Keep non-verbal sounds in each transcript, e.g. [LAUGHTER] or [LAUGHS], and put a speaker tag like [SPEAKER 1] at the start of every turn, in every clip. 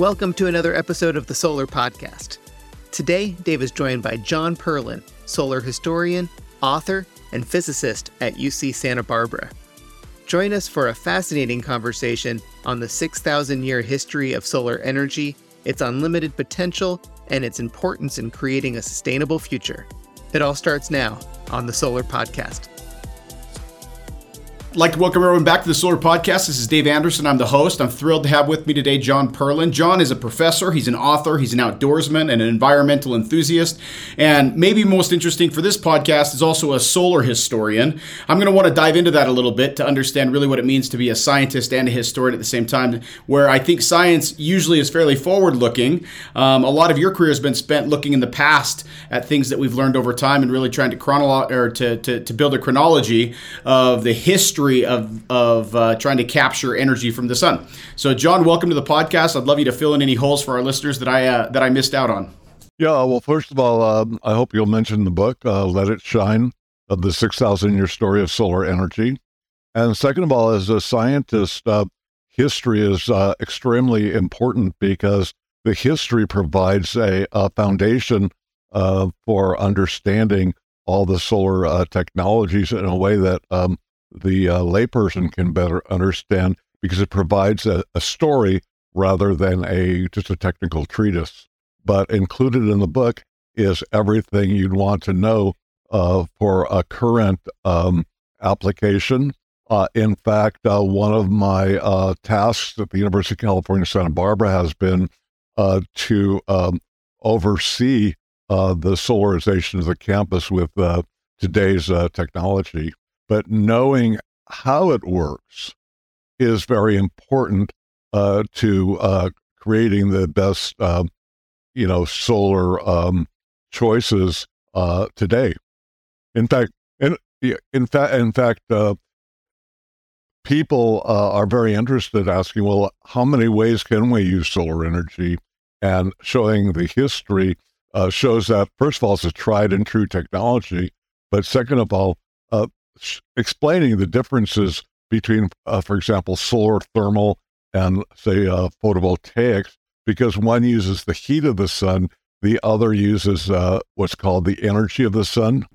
[SPEAKER 1] Welcome to another episode of the Solar Podcast. Today, Dave is joined by John Perlin, solar historian, author, and physicist at UC Santa Barbara. Join us for a fascinating conversation on the 6,000 year history of solar energy, its unlimited potential, and its importance in creating a sustainable future. It all starts now on the Solar Podcast.
[SPEAKER 2] Like to welcome everyone back to the Solar Podcast. This is Dave Anderson. I'm the host. I'm thrilled to have with me today John Perlin. John is a professor, he's an author, he's an outdoorsman, and an environmental enthusiast. And maybe most interesting for this podcast is also a solar historian. I'm going to want to dive into that a little bit to understand really what it means to be a scientist and a historian at the same time, where I think science usually is fairly forward looking. Um, a lot of your career has been spent looking in the past at things that we've learned over time and really trying to chronolo- or to, to, to build a chronology of the history history of of uh, trying to capture energy from the sun. So, John, welcome to the podcast. I'd love you to fill in any holes for our listeners that I uh, that I missed out on.
[SPEAKER 3] Yeah, well, first of all, um, I hope you'll mention the book uh, "Let It Shine" of the six thousand year story of solar energy. And second of all, as a scientist, uh, history is uh, extremely important because the history provides a, a foundation uh, for understanding all the solar technologies in a way that um, the uh, layperson can better understand because it provides a, a, story rather than a just a technical treatise. But included in the book is everything you'd want to know uh, for a current um, application. Uh, in fact, uh, one of my uh, tasks at the University of California, Santa Barbara has been uh, to um, oversee the solarization of the campus with today's technology but knowing how it works is very important uh, to uh, creating the best, uh, you know, solar um, choices uh, today. In fact, in, in fact, in fact, uh, people uh, are very interested asking, well, how many ways can we use solar energy? And showing the history shows that first of all, it's a tried and true technology, but second of all, explaining the differences between, uh, for example, solar thermal and, say, uh, photovoltaics, because one uses the heat of the sun, the other uses uh, what's called the energy of the sun.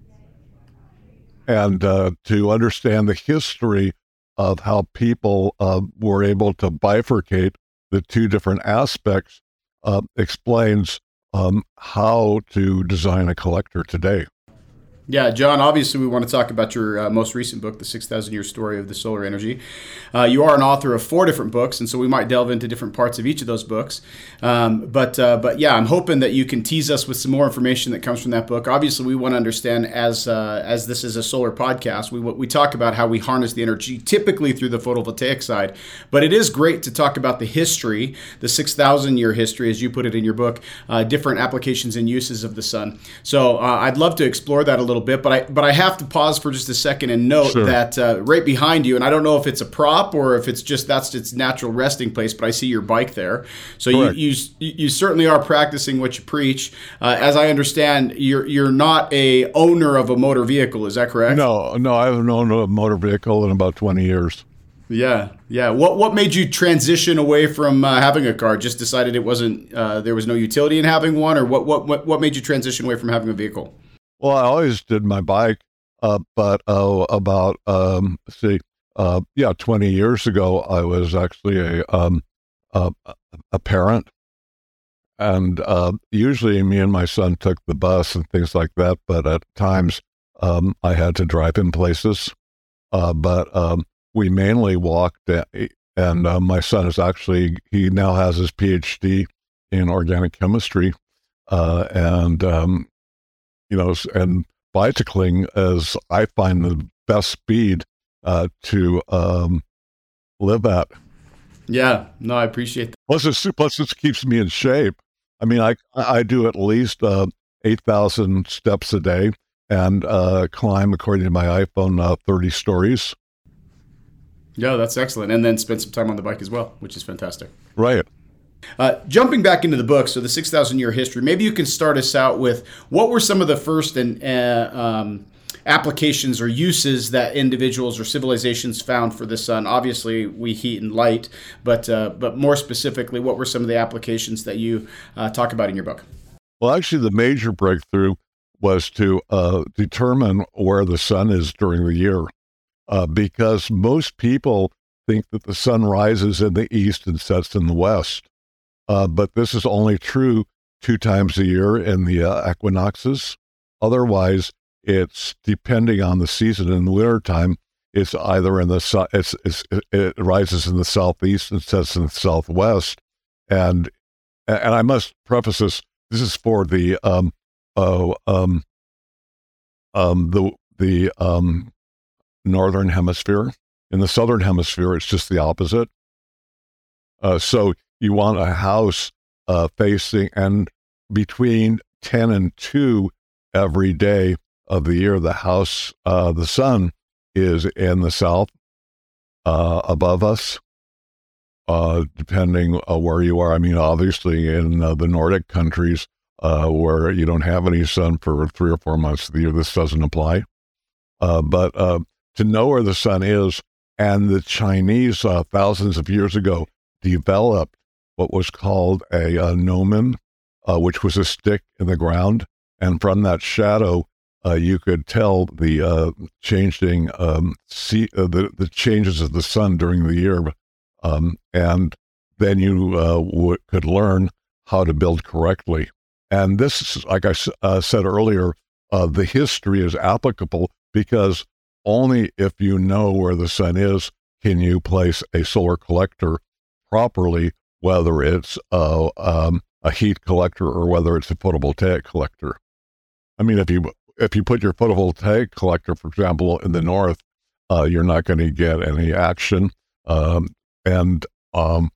[SPEAKER 3] And uh, to understand the history of how people uh, were able to bifurcate the two different aspects uh, explains um, how to design a collector today.
[SPEAKER 2] Yeah, John, obviously, we want to talk about your uh, most recent book, The 6,000 Year Story of the Solar Energy. Uh, you are an author of four different books, and so we might delve into different parts of each of those books. Um, but, uh, but yeah, I'm hoping that you can tease us with some more information that comes from that book. Obviously, we want to understand, as, uh, as this is a solar podcast, we, we talk about how we harness the energy typically through the photovoltaic side. But it is great to talk about the history, the 6,000 year history, as you put it in your book, uh, different applications and uses of the sun. So uh, I'd love to explore that a little little bit, but I but I have to pause for just a second and note sure. that uh, right behind you, and I don't know if it's a prop or if it's just that's its natural resting place, but I see your bike there. So you, you you certainly are practicing what you preach. Uh, as I understand, you're you're not a owner of a motor vehicle. Is that correct?
[SPEAKER 3] No, no, I haven't owned a motor vehicle in about twenty years.
[SPEAKER 2] Yeah, yeah. What what made you transition away from uh, having a car? Just decided it wasn't uh, there was no utility in having one, or what what what what made you transition away from having a vehicle?
[SPEAKER 3] Well, I always did my bike, uh, but uh, about um, see, uh, yeah, twenty years ago, I was actually a um, a, a parent, and uh, usually me and my son took the bus and things like that. But at times, um, I had to drive him places. Uh, but um, we mainly walked, and uh, my son is actually he now has his PhD in organic chemistry, and um, you know, and bicycling is, I find, the best speed uh, to um, live at.
[SPEAKER 2] Yeah, no, I appreciate that.
[SPEAKER 3] Plus, it, plus, it keeps me in shape. I mean, I I do at least uh, eight thousand steps a day and uh, climb, according to my iPhone, uh, thirty stories.
[SPEAKER 2] Yeah, that's excellent. And then spend some time on the bike as well, which is fantastic.
[SPEAKER 3] Right.
[SPEAKER 2] Uh, jumping back into the book, so the 6,000 year history, maybe you can start us out with what were some of the first and uh, um, applications or uses that individuals or civilizations found for the sun. Obviously, we heat and light, but uh, but more specifically, what were some of the applications that you uh, talk about in your book?
[SPEAKER 3] Well, actually, the major breakthrough was to uh, determine where the sun is during the year, uh, because most people think that the sun rises in the east and sets in the west. Uh, but this is only true two times a year in the uh, equinoxes. Otherwise, it's depending on the season. In the wintertime, it's either in the it's, it's, it rises in the southeast and sets in the southwest. And and I must preface this: this is for the um, oh, um, um, the the um, northern hemisphere. In the southern hemisphere, it's just the opposite. Uh, so you want a house uh, facing and between 10 and 2 every day of the year, the house, uh, the sun is in the south uh, above us, uh, depending uh, where you are. I mean, obviously, in uh, the Nordic countries where you don't have any sun for three or four months of the year, this doesn't apply. but to know where the sun is, and the Chinese, thousands of years ago, developed what was called a, a gnomon, uh, which was a stick in the ground. And from that shadow, uh, you could tell the uh, changing um, see, uh, the the changes of the sun during the year, um, and then you uh, w- could learn how to build correctly. And this, like I uh, said earlier, the history is applicable because only if you know where the sun is can you place a solar collector properly whether it's a, um, a heat collector or whether it's a photovoltaic collector. I mean, if you if you put your photovoltaic collector, for example, in the north, uh, you're not going to get any action. Um, and um,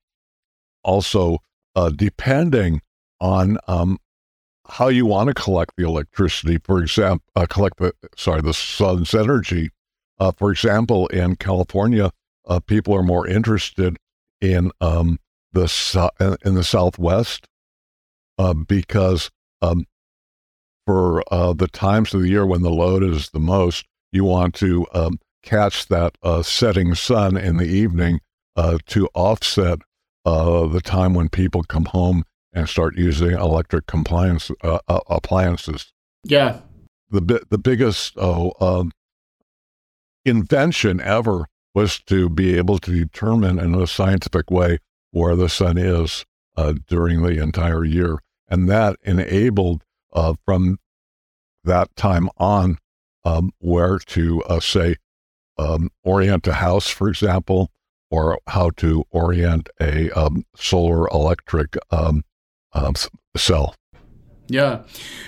[SPEAKER 3] also, uh, depending on um, how you want to collect the electricity, for example, uh, collect the sorry the sun's energy. Uh, for example, in California, uh, people are more interested in um, the in the Southwest uh, because um, for uh, the times of the year when the load is the most, you want to um, catch that uh, setting sun in the evening uh, to offset uh, the time when people come home and start using electric compliance uh, appliances.
[SPEAKER 2] Yeah,
[SPEAKER 3] the the biggest oh, um, invention ever was to be able to determine in a scientific way where the sun is uh, during the entire year. And that enabled uh, from that time on um, where to, uh, say, um, orient a house, for example, or how to orient a um, solar electric um, um, cell.
[SPEAKER 2] Yeah.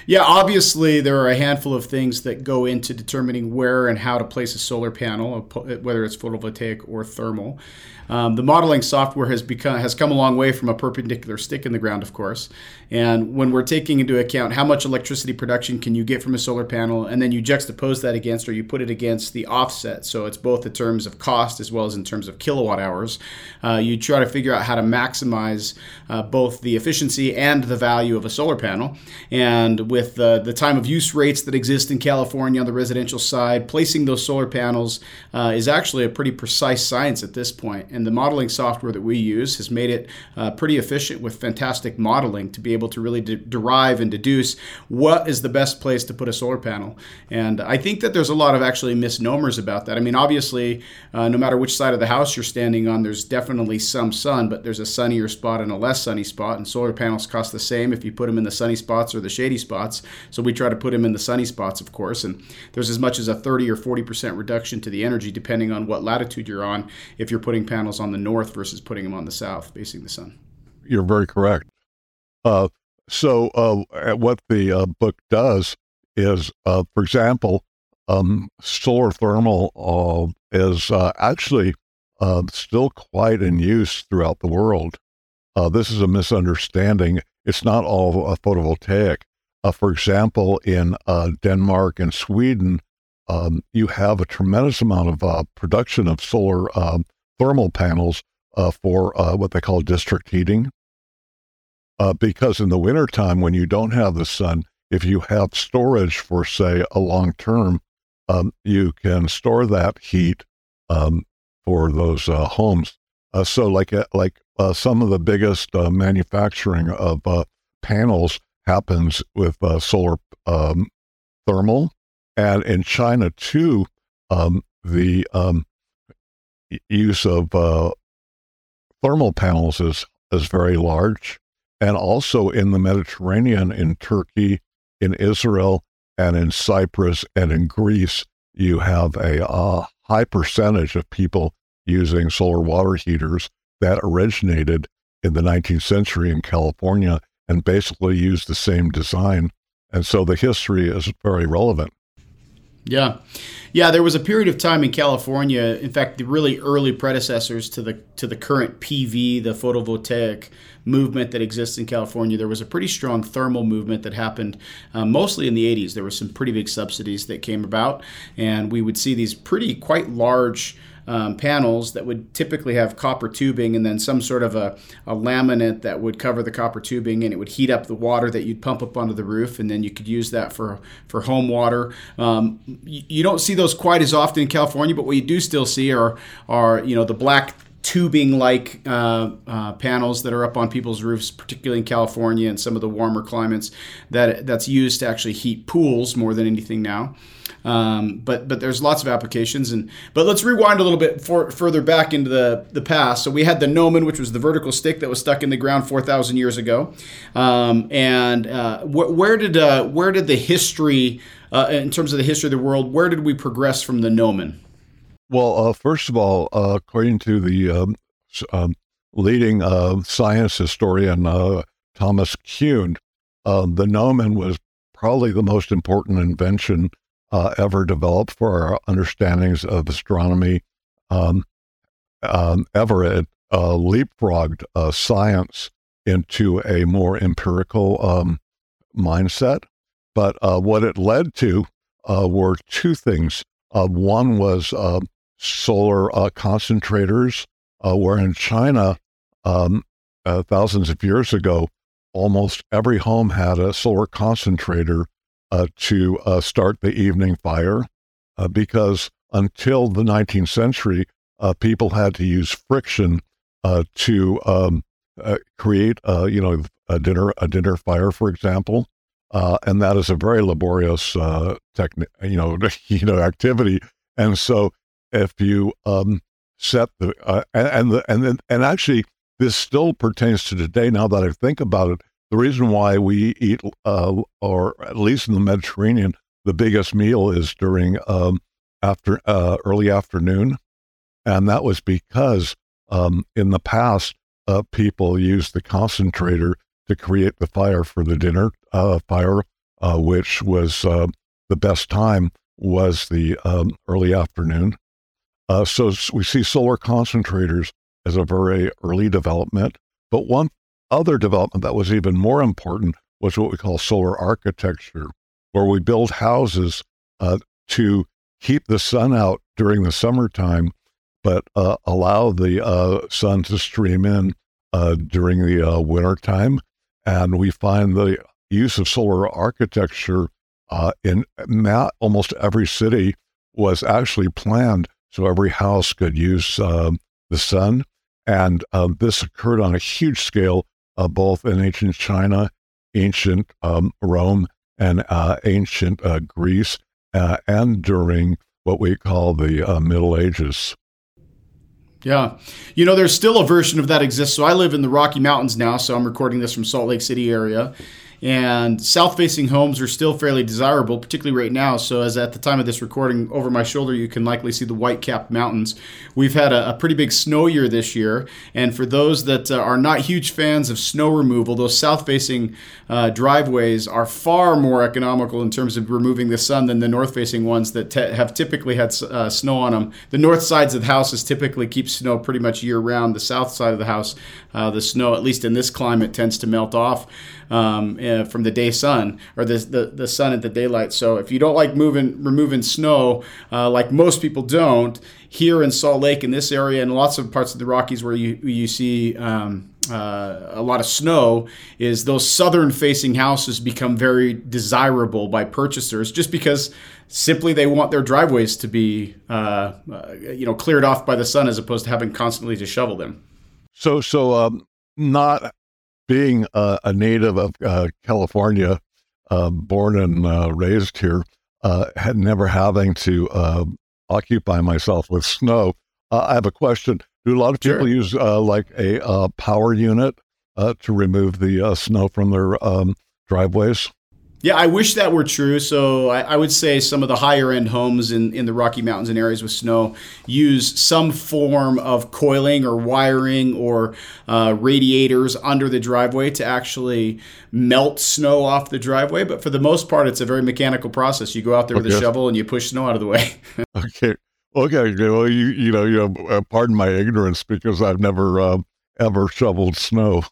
[SPEAKER 2] Yeah, obviously there are a handful of things that go into determining where and how to place a solar panel, whether it's photovoltaic or thermal. Um, the modeling software has become has come a long way from a perpendicular stick in the ground, of course. And when we're taking into account how much electricity production can you get from a solar panel, and then you juxtapose that against, or you put it against the offset, so it's both in terms of cost as well as in terms of kilowatt hours. Uh, you try to figure out how to maximize uh, both the efficiency and the value of a solar panel. And with uh, the time of use rates that exist in California on the residential side, placing those solar panels uh, is actually a pretty precise science at this point. And the modeling software that we use has made it uh, pretty efficient with fantastic modeling to be able to really de- derive and deduce what is the best place to put a solar panel. And I think that there's a lot of actually misnomers about that. I mean, obviously, uh, no matter which side of the house you're standing on, there's definitely some sun, but there's a sunnier spot and a less sunny spot. And solar panels cost the same if you put them in the sunny spots or the shady spots. So we try to put them in the sunny spots, of course. And there's as much as a 30 or 40% reduction to the energy depending on what latitude you're on if you're putting panels panels on the north versus putting them on the south, facing the sun.
[SPEAKER 3] You're very correct. Uh, so, uh, what the uh, book does is, uh, for example, um, solar thermal uh, is uh, actually still quite in use throughout the world. this is a misunderstanding. It's not all photovoltaic. for example, in Denmark and Sweden, um, you have a tremendous amount of production of solar um, thermal panels uh, for uh, what they call district heating. Uh, because in the wintertime, when you don't have the sun, if you have storage for, say, a long term, um, you can store that heat um, for those uh, homes. Uh, so, like uh, like some of the biggest manufacturing of panels happens with solar um, thermal, and in China too, um, the um, use of thermal panels is is very large, and also in the Mediterranean, in Turkey, in Israel, and in Cyprus and in Greece, you have a uh, high percentage of people using solar water heaters that originated in the 19th century in California and basically used the same design. And so the history is very relevant.
[SPEAKER 2] Yeah. Yeah, there was a period of time in California, in fact, the really early predecessors to the to the current PV, the photovoltaic movement that exists in California. There was a pretty strong thermal movement that happened uh, mostly in the 80s. There were some pretty big subsidies that came about, and we would see these pretty quite large um, panels that would typically have copper tubing and then some sort of a, a, laminate that would cover the copper tubing and it would heat up the water that you'd pump up onto the roof and then you could use that for, for home water. Um, you, you don't see those quite as often in California, but what you do still see are, are you know, the black tubing like uh, uh, panels that are up on people's roofs, particularly in California and some of the warmer climates, that that's used to actually heat pools more than anything now. Um, but but there's lots of applications and but let's rewind a little bit for, further back into the the past. So we had the gnomon, which was the vertical stick that was stuck in the ground 4,000 years ago. Um, and uh, wh- where did uh, where did the history uh, in terms of the history of the world, where did we progress from the gnomon?
[SPEAKER 3] Well, uh, first of all, uh, according to the um, um, leading uh, science historian uh, Thomas Kuhn, uh, the gnomon was probably the most important invention uh, ever developed for our understandings of astronomy. Um, um, ever it leapfrogged science into a more empirical um, mindset. But what it led to were two things. one was solar uh, concentrators, uh, where in China, um, uh, thousands of years ago, almost every home had a solar concentrator uh, to uh, start the evening fire, uh, because until the 19th century, people had to use friction to um, create, you know, a dinner a dinner fire, for example. and that is a very laborious technique, you know, [LAUGHS] you know, activity. And so if you um, set the uh, and the, and then and actually this still pertains to today. Now that I think about it, the reason why we eat, uh, or at least in the Mediterranean, the biggest meal is during um, after uh, early afternoon, and that was because um, in the past uh, people used the concentrator to create the fire for the dinner uh, fire, uh, which was the best time was the um, early afternoon uh, so we see solar concentrators as a very early development. But one other development that was even more important was what we call solar architecture, where we build houses uh, to keep the sun out during the summertime, but uh, allow the uh, sun to stream in uh, during the uh, wintertime. And we find the use of solar architecture in almost every city was actually planned so every house could use um, the sun. And um, this occurred on a huge scale, uh, both in ancient China, ancient um, Rome, and uh, ancient uh, Greece, uh, and during what we call the uh, Middle Ages.
[SPEAKER 2] Yeah. You know, there's still a version of that exists. So I live in the Rocky Mountains now, so I'm recording this from Salt Lake City area and south facing homes are still fairly desirable, particularly right now. So, as at the time of this recording, over my shoulder, you can likely see the white capped mountains. We've had a, a, pretty big snow year this year, and for those that uh, are not huge fans of snow removal, those south facing uh, driveways are far more economical in terms of removing the sun than the north facing ones that te- have typically had uh, snow on them. The north sides of the houses typically keep snow pretty much year round. The south side of the house, uh, the snow, at least in this climate, tends to melt off. Um, and uh, from the day sun or the, the, the sun at the daylight. So if you don't like moving removing snow, uh, like most people don't, here in Salt Lake in this area and lots of parts of the Rockies where you you see. Um, uh, a lot of snow is those southern facing houses become very desirable by purchasers just because simply they want their driveways to be uh, uh, you know cleared off by the sun as opposed to having constantly to shovel them
[SPEAKER 3] so so um, not being a, a native of uh, California, uh, born and uh, raised here, uh, had never having to um, occupy myself with snow. Uh, I have a question. Do a lot of people sure. use uh, like a power unit to remove the snow from their um, driveways?
[SPEAKER 2] Yeah, I wish that were true. So I, I, would say some of the higher end homes in, in the Rocky Mountains and areas with snow use some form of coiling or wiring or uh, radiators under the driveway to actually melt snow off the driveway. But for the most part, it's a very mechanical process. You go out there okay. with a shovel and you push snow out of the way. [LAUGHS]
[SPEAKER 3] okay. Okay. Well, you you know, you know, uh, pardon my ignorance because I've never uh, ever shoveled snow.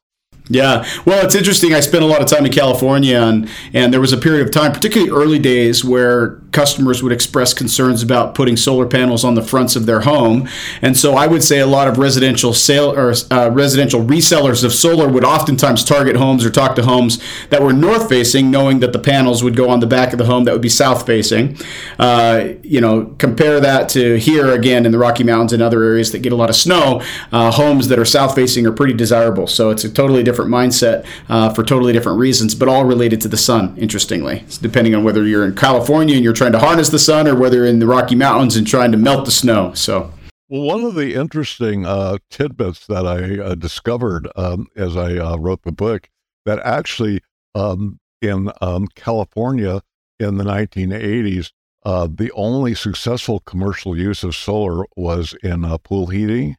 [SPEAKER 2] Yeah, well, it's interesting. I spent a lot of time in California, and and there was a period of time, particularly early days, where customers would express concerns about putting solar panels on the fronts of their home, and so I would say a lot of residential sale or uh, residential resellers of solar would oftentimes target homes or talk to homes that were north facing, knowing that the panels would go on the back of the home that would be south facing. Uh, you know, compare that to here again in the Rocky Mountains and other areas that get a lot of snow. Uh, homes that are south facing are pretty desirable, so it's a totally different mindset uh, for totally different reasons, but all related to the sun, interestingly. It's depending on whether you're in California and you're trying to harness the sun or whether in the Rocky Mountains and trying to melt the snow. So.
[SPEAKER 3] Well, one of the interesting uh, tidbits that I uh, discovered um, as I uh, wrote the book that actually um, in um, California in the 1980s, uh, the only successful commercial use of solar was in uh, pool heating.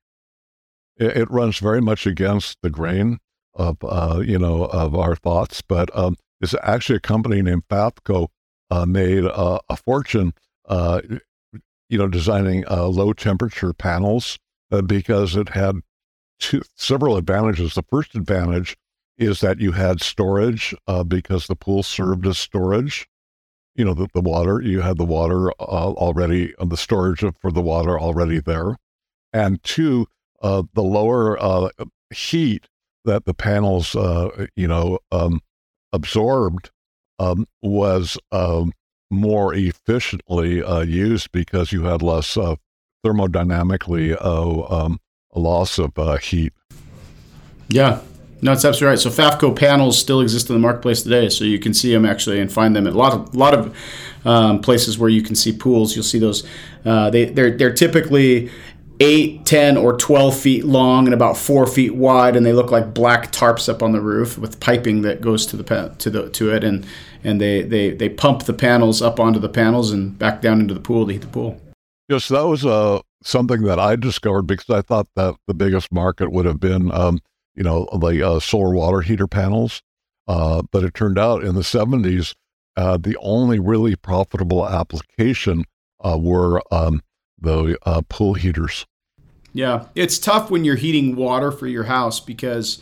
[SPEAKER 3] It, it, runs very much against the grain of uh, you know of our thoughts, but um, it's actually a company named Fafco uh, made uh, a fortune, uh, you know, designing uh, low temperature panels uh, because it had two, several advantages. The first advantage is that you had storage because the pool served as storage. You know, the, the water, you had the water already, the storage for the water already there. And two, the lower heat that the panels, uh, you know, um, absorbed um, was um, more efficiently uh, used because you had less uh, thermodynamically uh, a loss of uh, heat.
[SPEAKER 2] Yeah, no, that's absolutely right. So Fafco panels still exist in the marketplace today, so you can see them actually and find them at a lot of lot of um, places where you can see pools. You'll see those. Uh, they they're they're typically 8, 10, or 12 feet long and about 4 feet wide, and they look like black tarps up on the roof with piping that goes to the to the to it, and and they, they, they pump the panels up onto the panels and back down into the pool to heat the pool.
[SPEAKER 3] Yes, that was uh, something that I discovered because I thought that the biggest market would have been, um, you know, the uh, solar water heater panels. Uh, but it turned out in the 70s, uh, the only really profitable application uh, were um, the uh, pool heaters.
[SPEAKER 2] Yeah, it's tough when you're heating water for your house because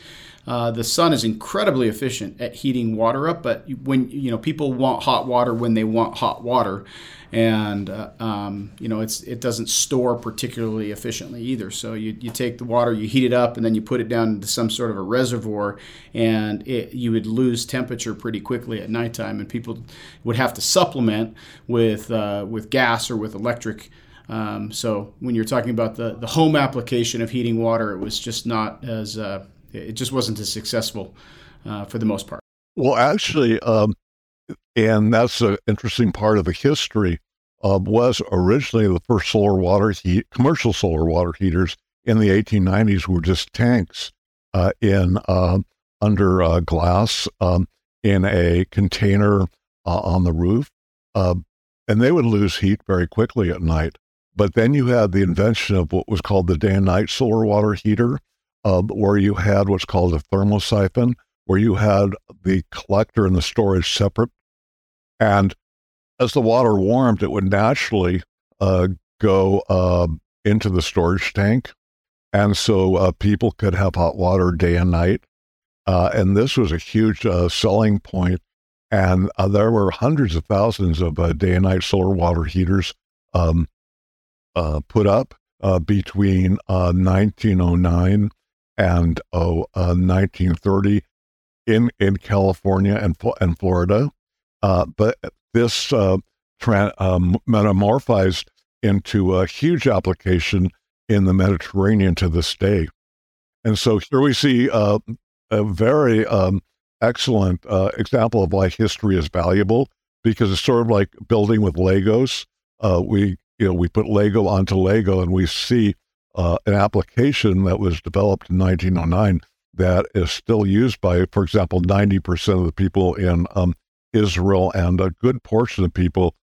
[SPEAKER 2] uh, the sun is incredibly efficient at heating water up. But when you know people want hot water when they want hot water, and uh, um, you know it's it doesn't store particularly efficiently either. So you, you take the water, you heat it up, and then you put it down into some sort of a reservoir, and it, you would lose temperature pretty quickly at nighttime, and people would have to supplement with uh, with gas or with electric. Um, so when you're talking about the, the home application of heating water, it was just not as uh, it just wasn't as successful uh, for the most part.
[SPEAKER 3] Well, actually, um, and that's an interesting part of the history. Uh, was originally the first solar water heat, commercial solar water heaters in the 1890s were just tanks uh, in um, under uh, glass um, in a container uh, on the roof, and they would lose heat very quickly at night. But then you had the invention of what was called the day and night solar water heater, uh, where you had what's called a thermosiphon, where you had the collector and the storage separate. And as the water warmed, it would naturally uh, go uh, into the storage tank. And so uh, people could have hot water day and night. uh, and this was a huge uh, selling point. And there were hundreds of thousands of day and night solar water heaters um, put up between 1909 and oh, 1930 in in California and and Florida. but this tra- um, metamorphized into a huge application in the Mediterranean to this day. And so here we see uh, a very um, excellent uh, example of why history is valuable because it's sort of like building with Legos. Uh, we you know we put Lego onto Lego and we see uh, an application that was developed in 1909 that is still used by, for example, 90% of the people in um, Israel and a good portion of people,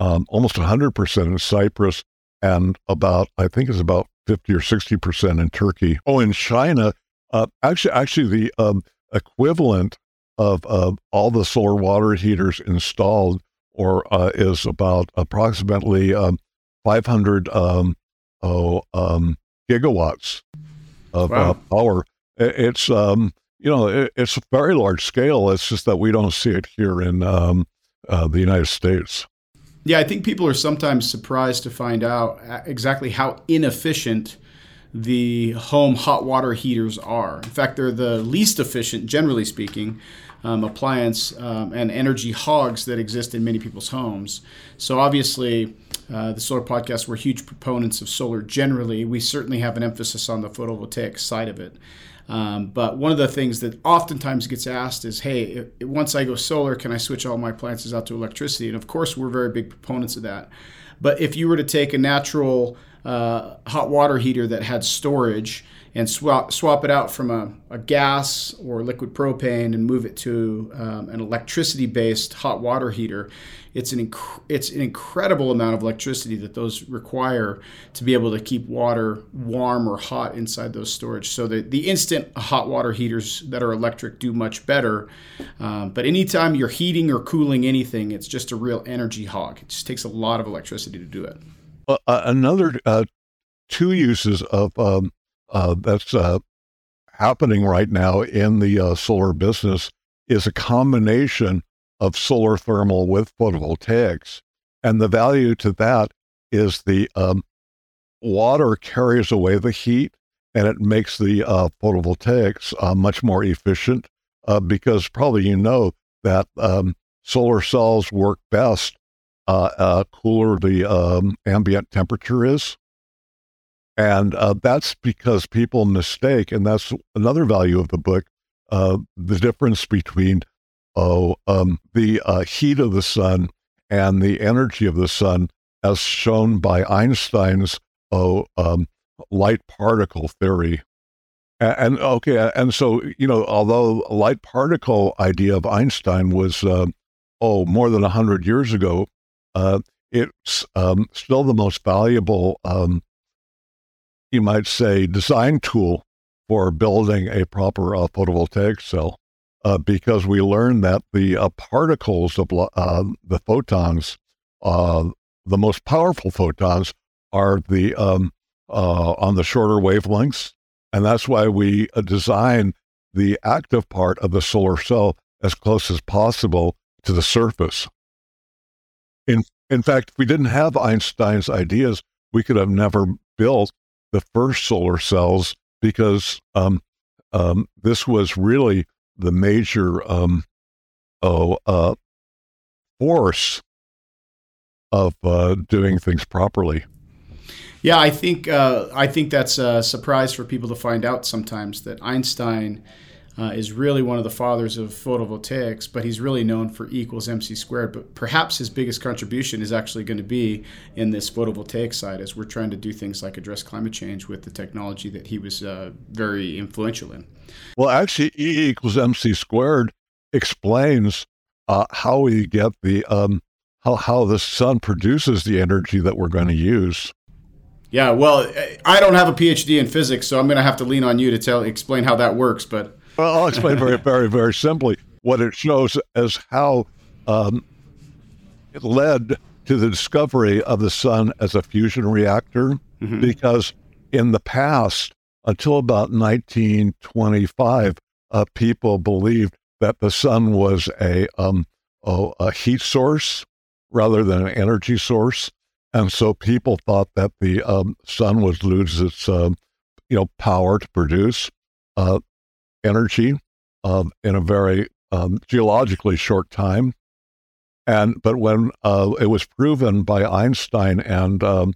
[SPEAKER 3] um, almost 100% in Cyprus, and about I think it's about 50 or 60 percent in Turkey. Oh, in China, uh, actually, actually the um, equivalent of uh, all the solar water heaters installed, or uh, is about approximately um, 500 um, oh, um, gigawatts of uh, power. It's um, you know it, it's a very large scale. It's just that we don't see it here in um, uh, the United States.
[SPEAKER 2] Yeah, I think people are sometimes surprised to find out uh, exactly how inefficient the home hot water heaters are. In fact, they're the least efficient, generally speaking, um, appliance um, and energy hogs that exist in many people's homes. So, obviously, uh, the Solar Podcast, we're huge proponents of solar generally. We certainly have an emphasis on the photovoltaic side of it. Um, but one of the things that oftentimes gets asked is, hey, once I go solar, can I switch all my appliances out to electricity? And of course, we're very big proponents of that. But if you were to take a natural uh, hot water heater that had storage and swap, swap it out from a, a gas or liquid propane and move it to um, an electricity based hot water heater, it's an, inc- it's an incredible amount of electricity that those require to be able to keep water warm or hot inside those storage. So the, the instant hot water heaters that are electric do much better. Um, but anytime you're heating or cooling anything, it's just a real energy hog. It just takes a lot of electricity to do it.
[SPEAKER 3] Uh, another uh, two uses of um, that's uh, happening right now in the uh, solar business is a combination of solar thermal with photovoltaics. And the value to that is the um, water carries away the heat and it makes the uh, photovoltaics uh, much more efficient uh, because probably you know that um, solar cells work best cooler the um, ambient temperature is. And uh, that's because people mistake, and that's another value of the book, uh, the difference between oh, um, the uh, heat of the sun and the energy of the sun, as shown by Einstein's oh, um, light particle theory. And, and, okay, and so you know, although light particle idea of Einstein was uh, oh more than hundred years ago, uh, it's um, still the most valuable um, you might say, design tool for building a proper uh, photovoltaic cell uh, because we learned that the uh, particles of uh, the photons, uh, the most powerful photons, are the um, uh, on the shorter wavelengths, and that's why we design the active part of the solar cell as close as possible to the surface. In in fact, if we didn't have Einstein's ideas, we could have never built the first solar cells because um, um, this was really the major um, oh, uh, force of uh, doing things properly.
[SPEAKER 2] Yeah, I think uh, I think that's a surprise for people to find out sometimes that Einstein uh, is really one of the fathers of photovoltaics, but he's really known for E equals mc squared. But perhaps his biggest contribution is actually going to be in this photovoltaic side, as we're trying to do things like address climate change with the technology that he was uh, very influential in.
[SPEAKER 3] Well, actually, E equals mc squared explains uh, how we get the um, how how the sun produces the energy that we're going to use.
[SPEAKER 2] Yeah, well, I don't have a PhD in physics, so I'm going to have to lean on you to tell explain how that works. But
[SPEAKER 3] well, I'll explain very, very, very simply. What it shows is how um, it led to the discovery of the sun as a fusion reactor, mm-hmm. because in the past, until about 1925, uh, people believed that the sun was a, um, a heat source rather than an energy source. And so people thought that the um, sun would lose its, uh, you know, power to produce uh, energy uh, in a very um, geologically short time. And but when uh, it was proven by Einstein and um,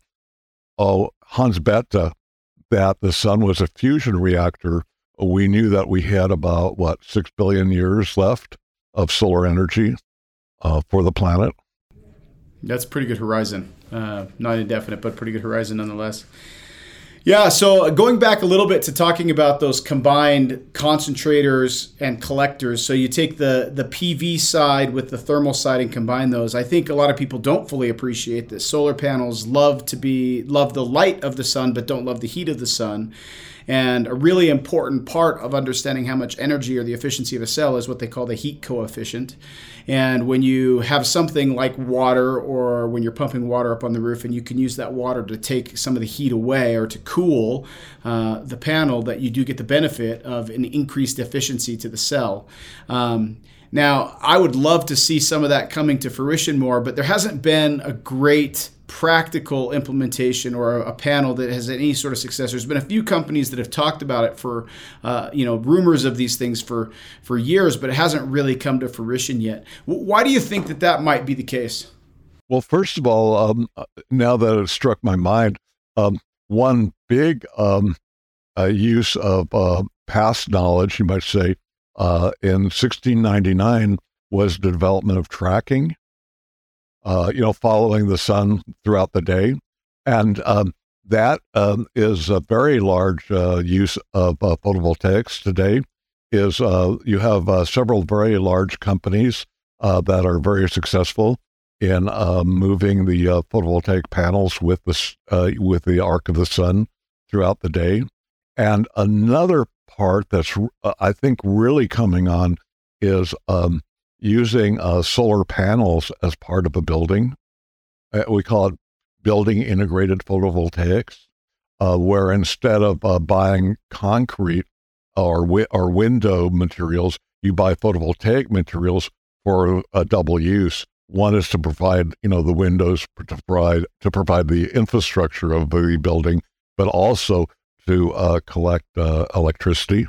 [SPEAKER 3] oh, Hans Bethe that the sun was a fusion reactor, we knew that we had about what six billion years left of solar energy uh, for the planet.
[SPEAKER 2] That's pretty good horizon. Uh, not indefinite, but pretty good horizon nonetheless. Yeah, so going back a little bit to talking about those combined concentrators and collectors. So you take the the PV side with the thermal side and combine those. I think a lot of people don't fully appreciate that solar panels love to be love the light of the sun but don't love the heat of the sun. And a really important part of understanding how much energy or the efficiency of a cell is what they call the heat coefficient. And when you have something like water or when you're pumping water up on the roof and you can use that water to take some of the heat away or to cool uh, the panel, that you do get the benefit of an increased efficiency to the cell. Um, now, I would love to see some of that coming to fruition more, but there hasn't been a great practical implementation or a, panel that has any sort of success. There's been a few companies that have talked about it for, uh, you know, rumors of these things for for years, but it hasn't really come to fruition yet. Why do you think that that might be the case?
[SPEAKER 3] Well, first of all, um, uh, now that it struck my mind, um, one big um, uh, use of uh, past knowledge, you might say, uh, in 1699 was the development of tracking uh, you know, following the sun throughout the day. And um, that um, is a very large uh, use of uh, photovoltaics today. Is uh, you have uh, several very large companies uh, that are very successful in moving the photovoltaic panels with the with the arc of the sun throughout the day. And another part that's I think really coming on is um, using uh, solar panels as part of a building. Uh, we call it building integrated photovoltaics, uh, where instead of uh, buying concrete or, wi- or window materials, you buy photovoltaic materials for a double use. One is to provide, you know, the windows to provide to provide the infrastructure of the building, but also to uh, collect uh, electricity.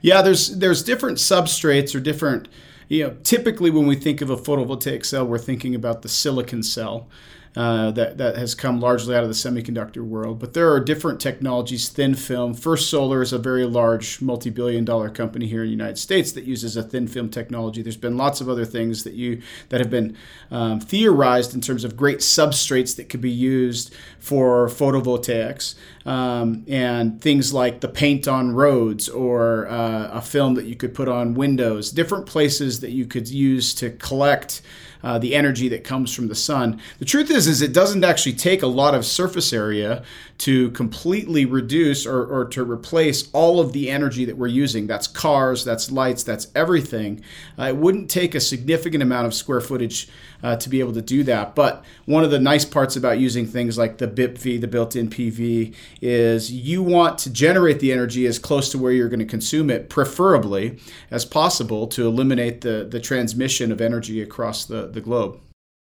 [SPEAKER 2] Yeah, there's there's different substrates or different you know, typically when we think of a photovoltaic cell, we're thinking about the silicon cell. Uh, that that has come largely out of the semiconductor world. But there are different technologies. Thin film. First Solar is a very large, multi-billion-dollar company here in the United States that uses a thin film technology. There's been lots of other things that you that have been um, theorized in terms of great substrates that could be used for photovoltaics. Um, and things like the paint on roads or uh, a film that you could put on windows, different places that you could use to collect uh, the energy that comes from the sun. The truth is, is it doesn't actually take a lot of surface area to completely reduce or, or to replace all of the energy that we're using. That's cars, that's lights, that's everything. Uh, it wouldn't take a significant amount of square footage uh, to be able to do that. But one of the nice parts about using things like the BIPV, the built-in PV, is you want to generate the energy as close to where you're going to consume it, preferably as possible, to eliminate the the transmission of energy across the, the globe.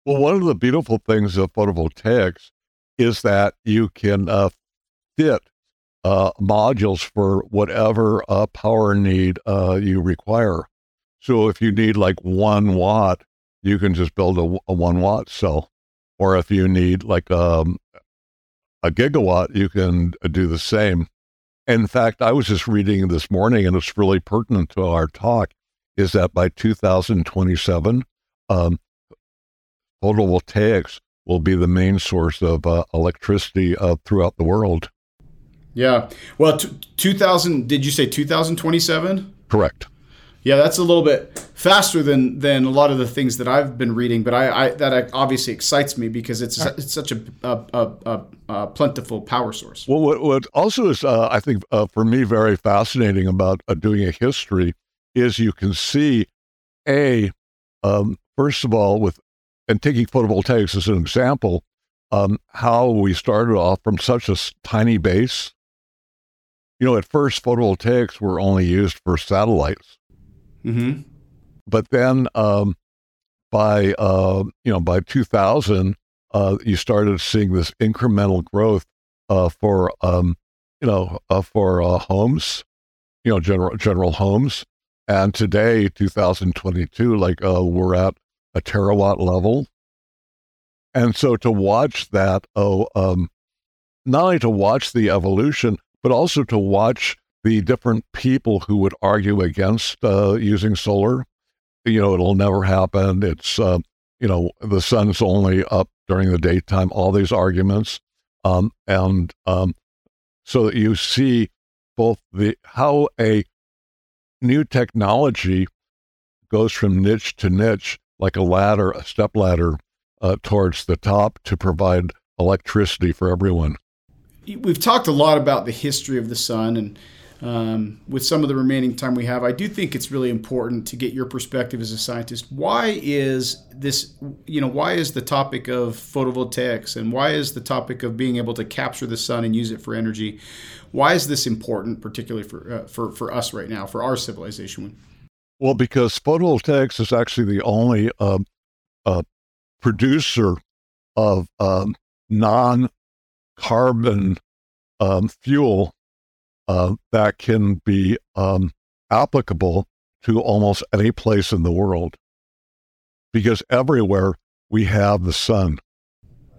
[SPEAKER 3] Well, one of the beautiful things of photovoltaics is that you can uh, fit uh, modules for whatever uh, power need uh, you require. So if you need like one watt, you can just build a, a one watt cell. Or if you need like um, a gigawatt, you can uh, do the same. In fact, I was just reading this morning, and it's really pertinent to our talk, is that by 2027, um, photovoltaics will be the main source of uh, electricity uh, throughout the world.
[SPEAKER 2] Yeah. Well, t- 2000, did you say 2027?
[SPEAKER 3] Correct.
[SPEAKER 2] Yeah, that's a little bit faster than than a lot of the things that I've been reading, but I, I that obviously excites me because it's it's such a, a, a, a plentiful power source.
[SPEAKER 3] Well, what, what also is uh, I think uh, for me very fascinating about uh, doing a history is you can see a um, first of all with and taking photovoltaics as an example, um, how we started off from such a tiny base you know, at first photovoltaics were only used for satellites.
[SPEAKER 2] Mm-hmm.
[SPEAKER 3] But then um, by, uh, you know, by 2000, uh, you started seeing this incremental growth uh, for, um, you know, uh, for uh, homes, you know, general, general homes. And today, 2022, like uh, we're at a terawatt level. And so to watch that, oh, um, not only to watch the evolution, but also to watch the different people who would argue against uh, using solar. You know, it'll never happen. It's, uh, you know, the sun's only up during the daytime, all these arguments. Um, and um, so that you see both the how a new technology goes from niche to niche, like a ladder, a step ladder uh, towards the top to provide electricity for everyone
[SPEAKER 2] we've talked a lot about the history of the sun and um, with some of the remaining time we have, I do think it's really important to get your perspective as a scientist. Why is this, you know, why is the topic of photovoltaics and why is the topic of being able to capture the sun and use it for energy, why is this important, particularly for, uh, for, for us right now, for our civilization?
[SPEAKER 3] Well, because photovoltaics is actually the only uh, uh, producer of um, non carbon um, fuel uh, that can be um, applicable to almost any place in the world because everywhere we have the sun.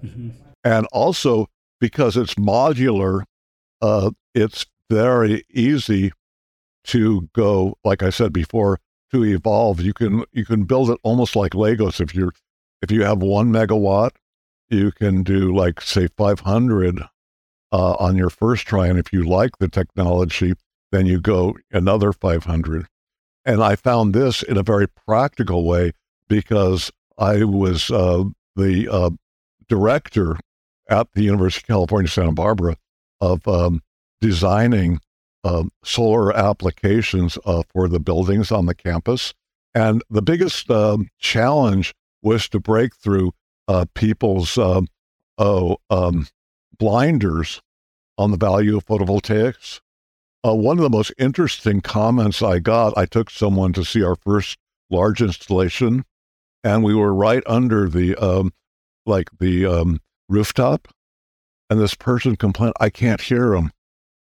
[SPEAKER 3] Mm-hmm. And also because it's modular, uh, it's very easy to go, like I said before, to evolve. You can you can build it almost like Legos. If you're if you have one megawatt, you can do like say 500 uh, on your first try and if you like the technology then you go another 500 and i found this in a very practical way because i was uh, the uh, director at the university of california santa barbara of um, designing um, solar applications uh, for the buildings on the campus. And the biggest um, challenge was to break through uh, people's uh, oh, um, blinders on the value of photovoltaics. Uh, one of the most interesting comments I got, I took someone to see our first large installation, and we were right under the um, like the um, rooftop, and this person complained, "I can't hear them,"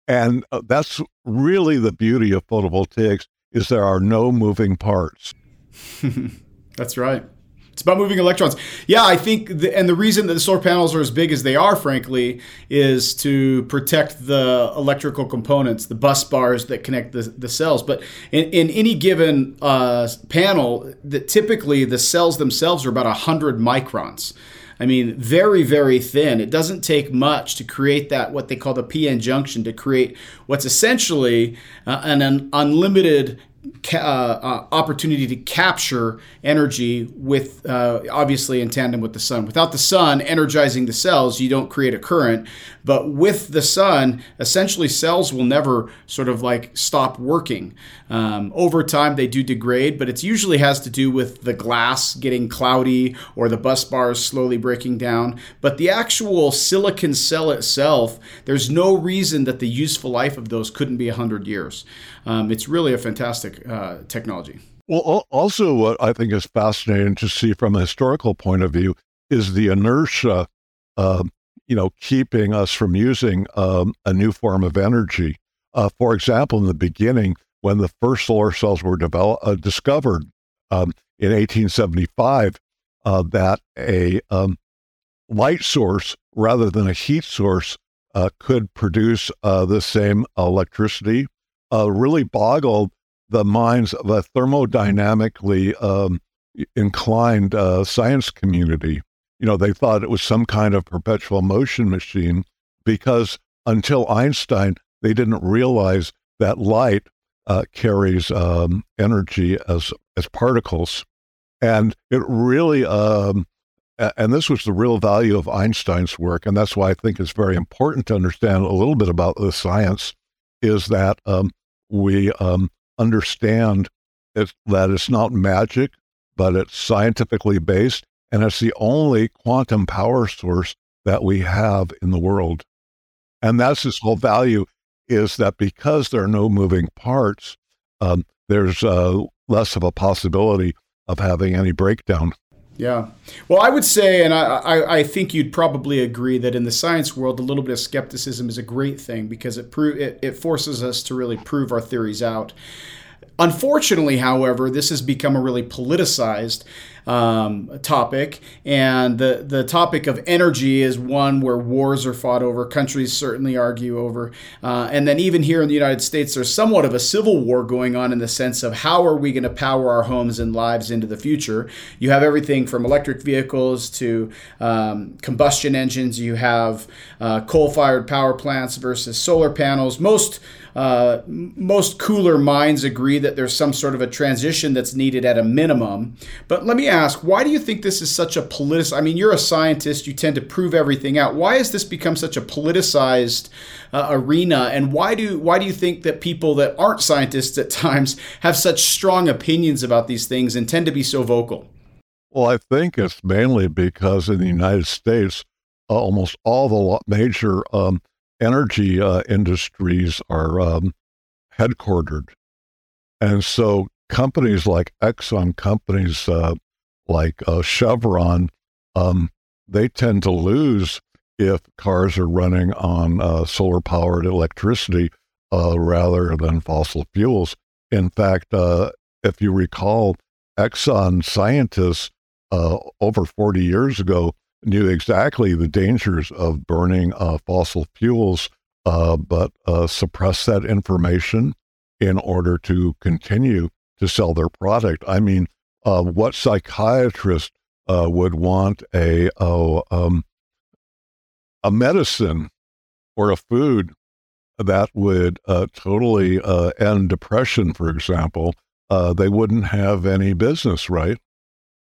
[SPEAKER 3] and uh, that's really the beauty of photovoltaics is there are no moving parts. [LAUGHS]
[SPEAKER 2] that's right. It's about moving electrons. Yeah, I think, the, and the reason that the solar panels are as big as they are, frankly, is to protect the electrical components, the bus bars that connect the, the cells. But in, in any given uh, panel, that typically the cells themselves are about 100 microns. I mean, very, very thin. It doesn't take much to create that, what they call the PN junction, to create what's essentially uh, an, an unlimited uh, uh, opportunity to capture energy with uh, obviously in tandem with the sun. Without the sun energizing the cells, you don't create a current. But with the sun, essentially cells will never sort of like stop working. Um, over time, they do degrade, but it usually has to do with the glass getting cloudy or the bus bars slowly breaking down. But the actual silicon cell itself, there's no reason that the useful life of those couldn't be 100 years. Um, it's really a fantastic uh, technology.
[SPEAKER 3] Well, also, what I think is fascinating to see from a historical point of view is the inertia uh, you know, keeping us from using um, a new form of energy. Uh, for example, in the beginning, when the first solar cells were developed, uh, discovered um, in 1875, uh, that a um, light source rather than a heat source uh, could produce uh, the same electricity uh, really boggled the minds of a thermodynamically um, inclined science community you know, they thought it was some kind of perpetual motion machine because until Einstein, they didn't realize that light uh, carries um, energy as as particles, and it really. Um, and this was the real value of Einstein's work, and that's why I think it's very important to understand a little bit about the science. Is that um, we um, understand it, that it's not magic, but it's scientifically based, and it's the only quantum power source that we have in the world. And that's its whole value is that because there are no moving parts, um, there's uh, less of a possibility of having any breakdown.
[SPEAKER 2] Yeah. Well, I would say, and I, I, I, think you'd probably agree that in the science world, a little bit of skepticism is a great thing because it, pro- it, it forces us to really prove our theories out. Unfortunately, however, this has become a really politicized um, topic, and the the topic of energy is one where wars are fought over. Countries certainly argue over, uh, and then even here in the United States, there's somewhat of a civil war going on in the sense of how are we going to power our homes and lives into the future. You have everything from electric vehicles to um, combustion engines. You have uh, coal-fired power plants versus solar panels. Most uh, most cooler minds agree that there's some sort of a transition that's needed at a minimum. But let me ask, why do you think this is such a politicized? I mean, you're a scientist, you tend to prove everything out. Why has this become such a politicized uh, arena? And why do why do you think that people that aren't scientists at times have such strong opinions about these things and tend to be so vocal?
[SPEAKER 3] Well, I think it's mainly because in the United States, uh, almost all the major um, energy uh, industries are um, headquartered. And so companies like Exxon, companies uh, like uh, Chevron, um, they tend to lose if cars are running on uh, solar powered electricity uh, rather than fossil fuels. In fact, uh, if you recall, Exxon scientists over 40 years ago knew exactly the dangers of burning uh, fossil fuels, uh, but uh, suppress that information in order to continue to sell their product. I mean, uh, what psychiatrist uh, would want a oh, um, a medicine or a food that would uh, totally end depression, for example? they wouldn't have any business, right?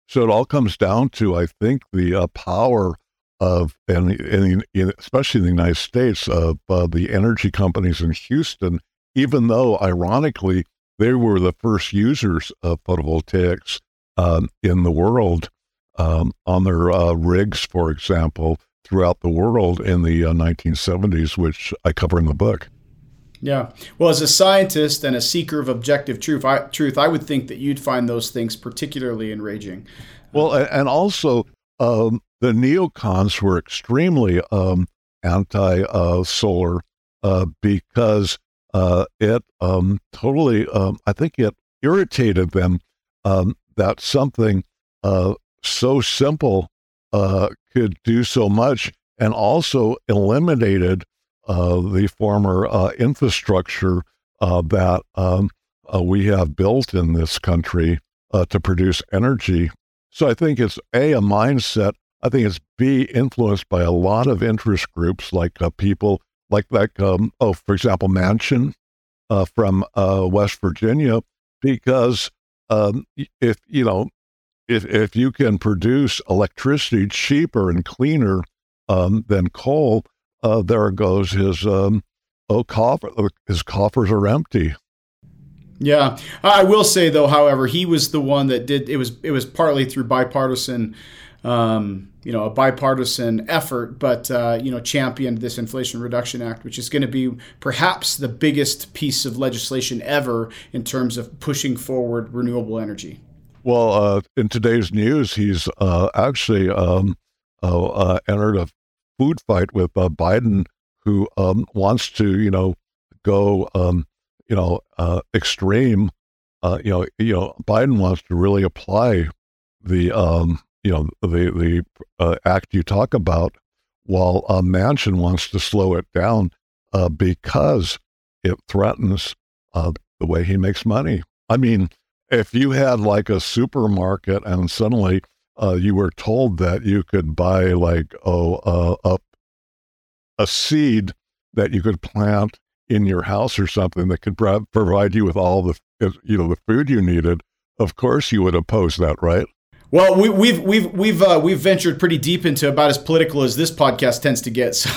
[SPEAKER 3] So it all comes down to, I think, the uh, power of, and in, in, especially in the United States, of uh, the energy companies in Houston, even though, ironically, they were the first users of photovoltaics um, in the world um, on their uh, rigs, for example, throughout the world in the 1970s, uh, which I cover in the book.
[SPEAKER 2] Yeah. Well, as a scientist and a seeker of objective truth, I, truth, I would think that you'd find those things particularly enraging.
[SPEAKER 3] Well, and also um, the neocons were extremely um, anti-solar uh, because uh, it um, totally, um, I think, it irritated them um, that something uh, so simple uh, could do so much, and also eliminated uh, the former uh, infrastructure uh, that um, we have built in this country to produce energy. So I think it's A, a mindset. I think it's B, influenced by a lot of interest groups like people like, like um, oh, for example, Manchin from West Virginia, because um, if, you know, if, if you can produce electricity cheaper and cleaner um, than coal, uh, there goes his um, oh coffer. His coffers are empty.
[SPEAKER 2] Yeah, I will say though, however, he was the one that did it was it was partly through bipartisan, um, you know, a bipartisan effort, but uh, you know, championed this Inflation Reduction Act, which is going to be perhaps the biggest piece of legislation ever in terms of pushing forward renewable energy.
[SPEAKER 3] Well, uh, in today's news, he's uh, actually um, uh, uh, entered a food fight with uh, Biden, who um, wants to, you know, go, um, you know, extreme. You know, you know, Biden wants to really apply the, um, you know, the the uh, act you talk about, while a Manchin wants to slow it down uh, because it threatens the way he makes money. I mean, if you had like a supermarket and suddenly uh, you were told that you could buy like oh uh, a a seed that you could plant in your house or something that could pro- provide you with all the you know the food you needed. Of course, you would oppose that, right?
[SPEAKER 2] Well, we, we've we've we've uh, we've ventured pretty deep into about as political as this podcast tends to get, [LAUGHS] so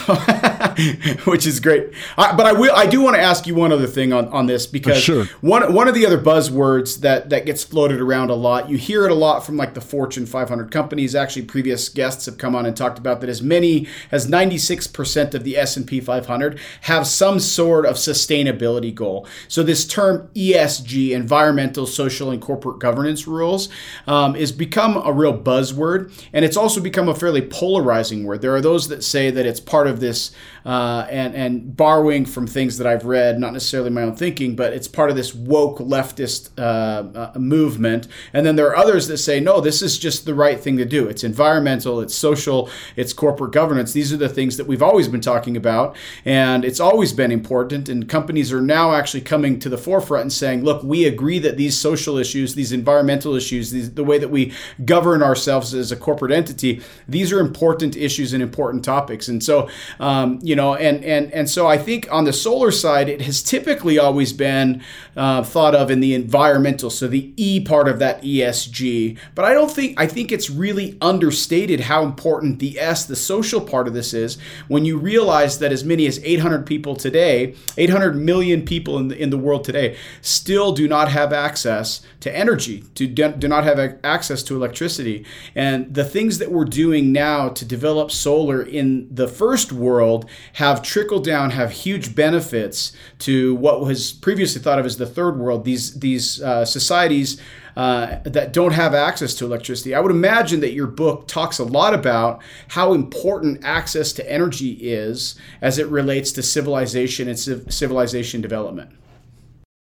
[SPEAKER 2] which is great. I, but I will I do want to ask you one other thing on, on this because
[SPEAKER 3] Sure.
[SPEAKER 2] one one of the other buzzwords that that gets floated around a lot. You hear it a lot from like the Fortune 500 companies. Actually, previous guests have come on and talked about that as many as 96 percent of the S and P 500 have some sort of sustainability goal. So this term ESG, environmental, social, and corporate governance rules, um, is become a real buzzword, and it's also become a fairly polarizing word. There are those that say that it's part of this, uh, and and borrowing from things that I've read, not necessarily my own thinking, but it's part of this woke leftist uh, uh, movement. And then there are others that say, no, this is just the right thing to do. It's environmental, it's social, it's corporate governance. These are the things that we've always been talking about, and it's always been important. And companies are now actually coming to the forefront and saying, look, we agree that these social issues, these environmental issues, these, the way that we govern ourselves as a corporate entity, these are important issues and important topics. And so, um, you know, and and and so I think on the solar side, it has typically always been uh, thought of in the environmental, so the E part of that ESG. But I don't think I think it's really understated how important the S, the social part of this is. When you realize that as many as 800 people today, 800 million people in the, in the world today, still do not have access to energy, to do, do not have access to electricity, and the things that we're doing now to develop solar in the first world have trickled down, have huge benefits to what was previously thought of as the third world. These these uh, societies uh, that don't have access to electricity. I would imagine that your book talks a lot about how important access to energy is as it relates to civilization and civ- civilization development.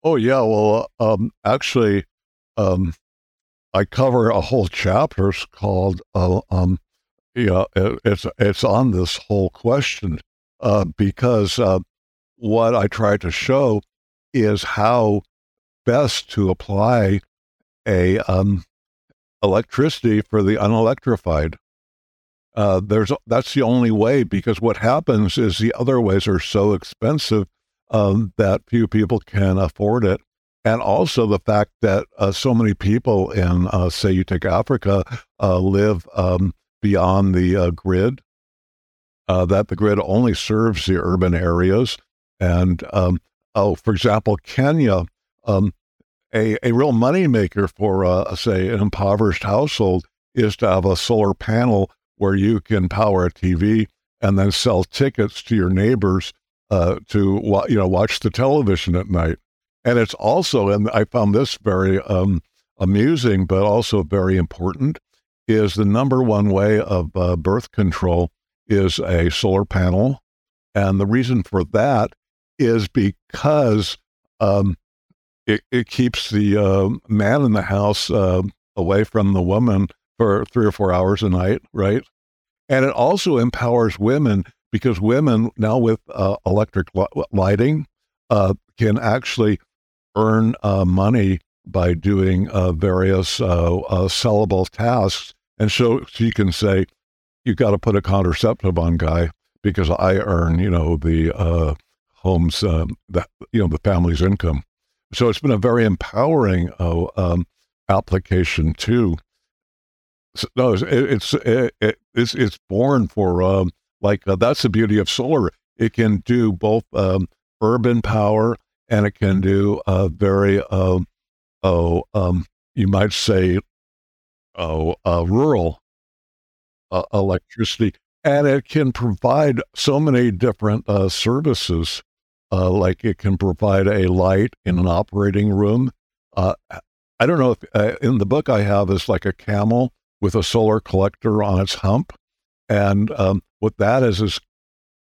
[SPEAKER 3] Oh yeah, well, um, actually, um, I cover a whole chapter called uh, um, yeah, it, it's it's on this whole question uh, because uh, what I try to show is how best to apply a um, electricity for the unelectrified. Uh, there's that's the only way because what happens is the other ways are so expensive um, that few people can afford it, and also the fact that uh, so many people in, uh, say, you take Africa, uh, live um, beyond the uh, grid. Uh, that the grid only serves the urban areas, and um, oh, for example, Kenya, um, a a real moneymaker for uh, say an impoverished household is to have a solar panel where you can power a TV and then sell tickets to your neighbors to you know watch the television at night. And it's also, and I found this very um, amusing, but also very important, is the number one way of uh, birth control is a solar panel, and the reason for that is because um, it, it keeps the uh, man in the house uh, away from the woman for three or four hours a night, right? And it also empowers women because women now with uh, electric li- lighting uh, can actually earn uh, money by doing uh, various uh, sellable tasks. And so she can say, you've got to put a contraceptive on, guy, because I earn, you know, the uh, home's, um, the, you know, the family's income. So it's been a very empowering uh, um, application too. So, no, it's it's it, it, it's it's born for um, like uh, that's the beauty of solar. It can do both um, urban power and it can do a very um, oh um, you might say oh uh, rural uh, electricity, and it can provide so many different uh, services. Uh, like it can provide a light in an operating room. Uh, I don't know if uh, in the book I have is like a camel with a solar collector on its hump, and um, what that is is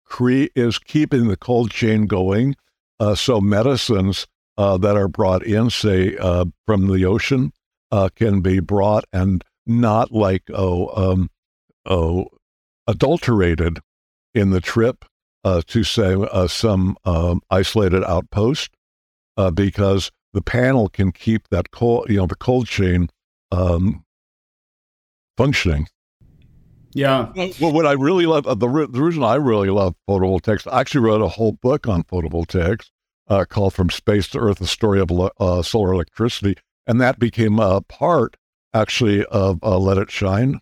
[SPEAKER 3] cre- is keeping the cold chain going. Uh, so medicines uh, that are brought in, say uh, from the ocean, uh, can be brought and not like oh um, oh adulterated in the trip uh, to say uh, some um, isolated outpost because the panel can keep that cold, you know, the cold chain um, functioning.
[SPEAKER 2] Yeah.
[SPEAKER 3] Well, what I really love, uh, the, re- the reason I really love photovoltaics, I actually wrote a whole book on photovoltaics uh, called From Space to Earth, the story of uh, solar electricity. And that became a part actually of uh, Let It Shine.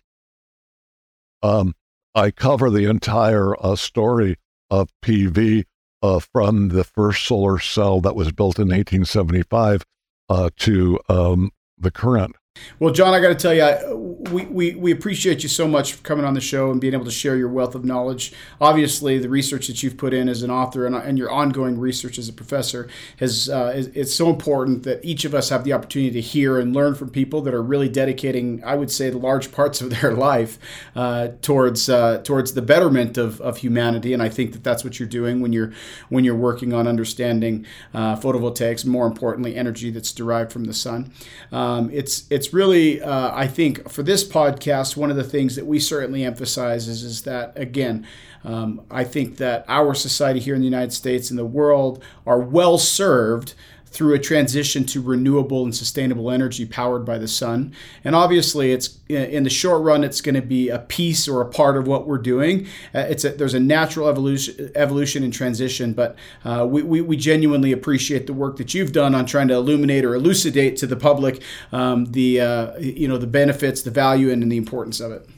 [SPEAKER 3] Um, I cover the entire uh, story of PV uh, from the first solar cell that was built in 1875 uh, to um, the current.
[SPEAKER 2] Well, John, I got to tell you, we, we, we appreciate you so much for coming on the show and being able to share your wealth of knowledge. Obviously, the research that you've put in as an author and, and your ongoing research as a professor has uh, is, it's so important that each of us have the opportunity to hear and learn from people that are really dedicating, I would say, large parts of [LAUGHS] their life uh, towards uh, towards the betterment of, of humanity. And I think that that's what you're doing when you're when you're working on understanding uh, photovoltaics, more importantly, energy that's derived from the sun. Um, it's it's really, uh, I think, for this podcast, one of the things that we certainly emphasize is, is that, again, um, I think that our society here in the United States and the world are well served through a transition to renewable and sustainable energy powered by the sun. And obviously, it's in the short run, it's going to be a piece or a part of what we're doing. Uh, it's a, there's a natural evolution, evolution and transition, but uh, we, we, we, genuinely appreciate the work that you've done on trying to illuminate or elucidate to the public um, the uh, you know the benefits, the value, and, and, the importance of it.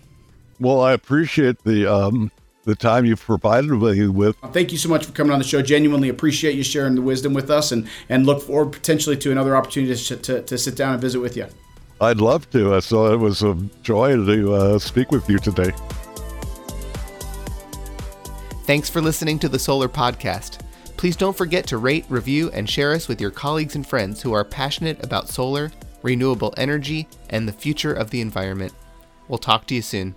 [SPEAKER 3] Well, I appreciate the um, the time you've provided me with.
[SPEAKER 2] Thank you so much for coming on the show. Genuinely appreciate you sharing the wisdom with us and, and look forward potentially to another opportunity to, to, to sit down and visit with you.
[SPEAKER 3] I'd love to. So it was a joy to uh, speak with you today.
[SPEAKER 1] Thanks for listening to the Solar Podcast. Please don't forget to rate, review, and share us with your colleagues and friends who are passionate about solar, renewable energy, and the future of the environment. We'll talk to you soon.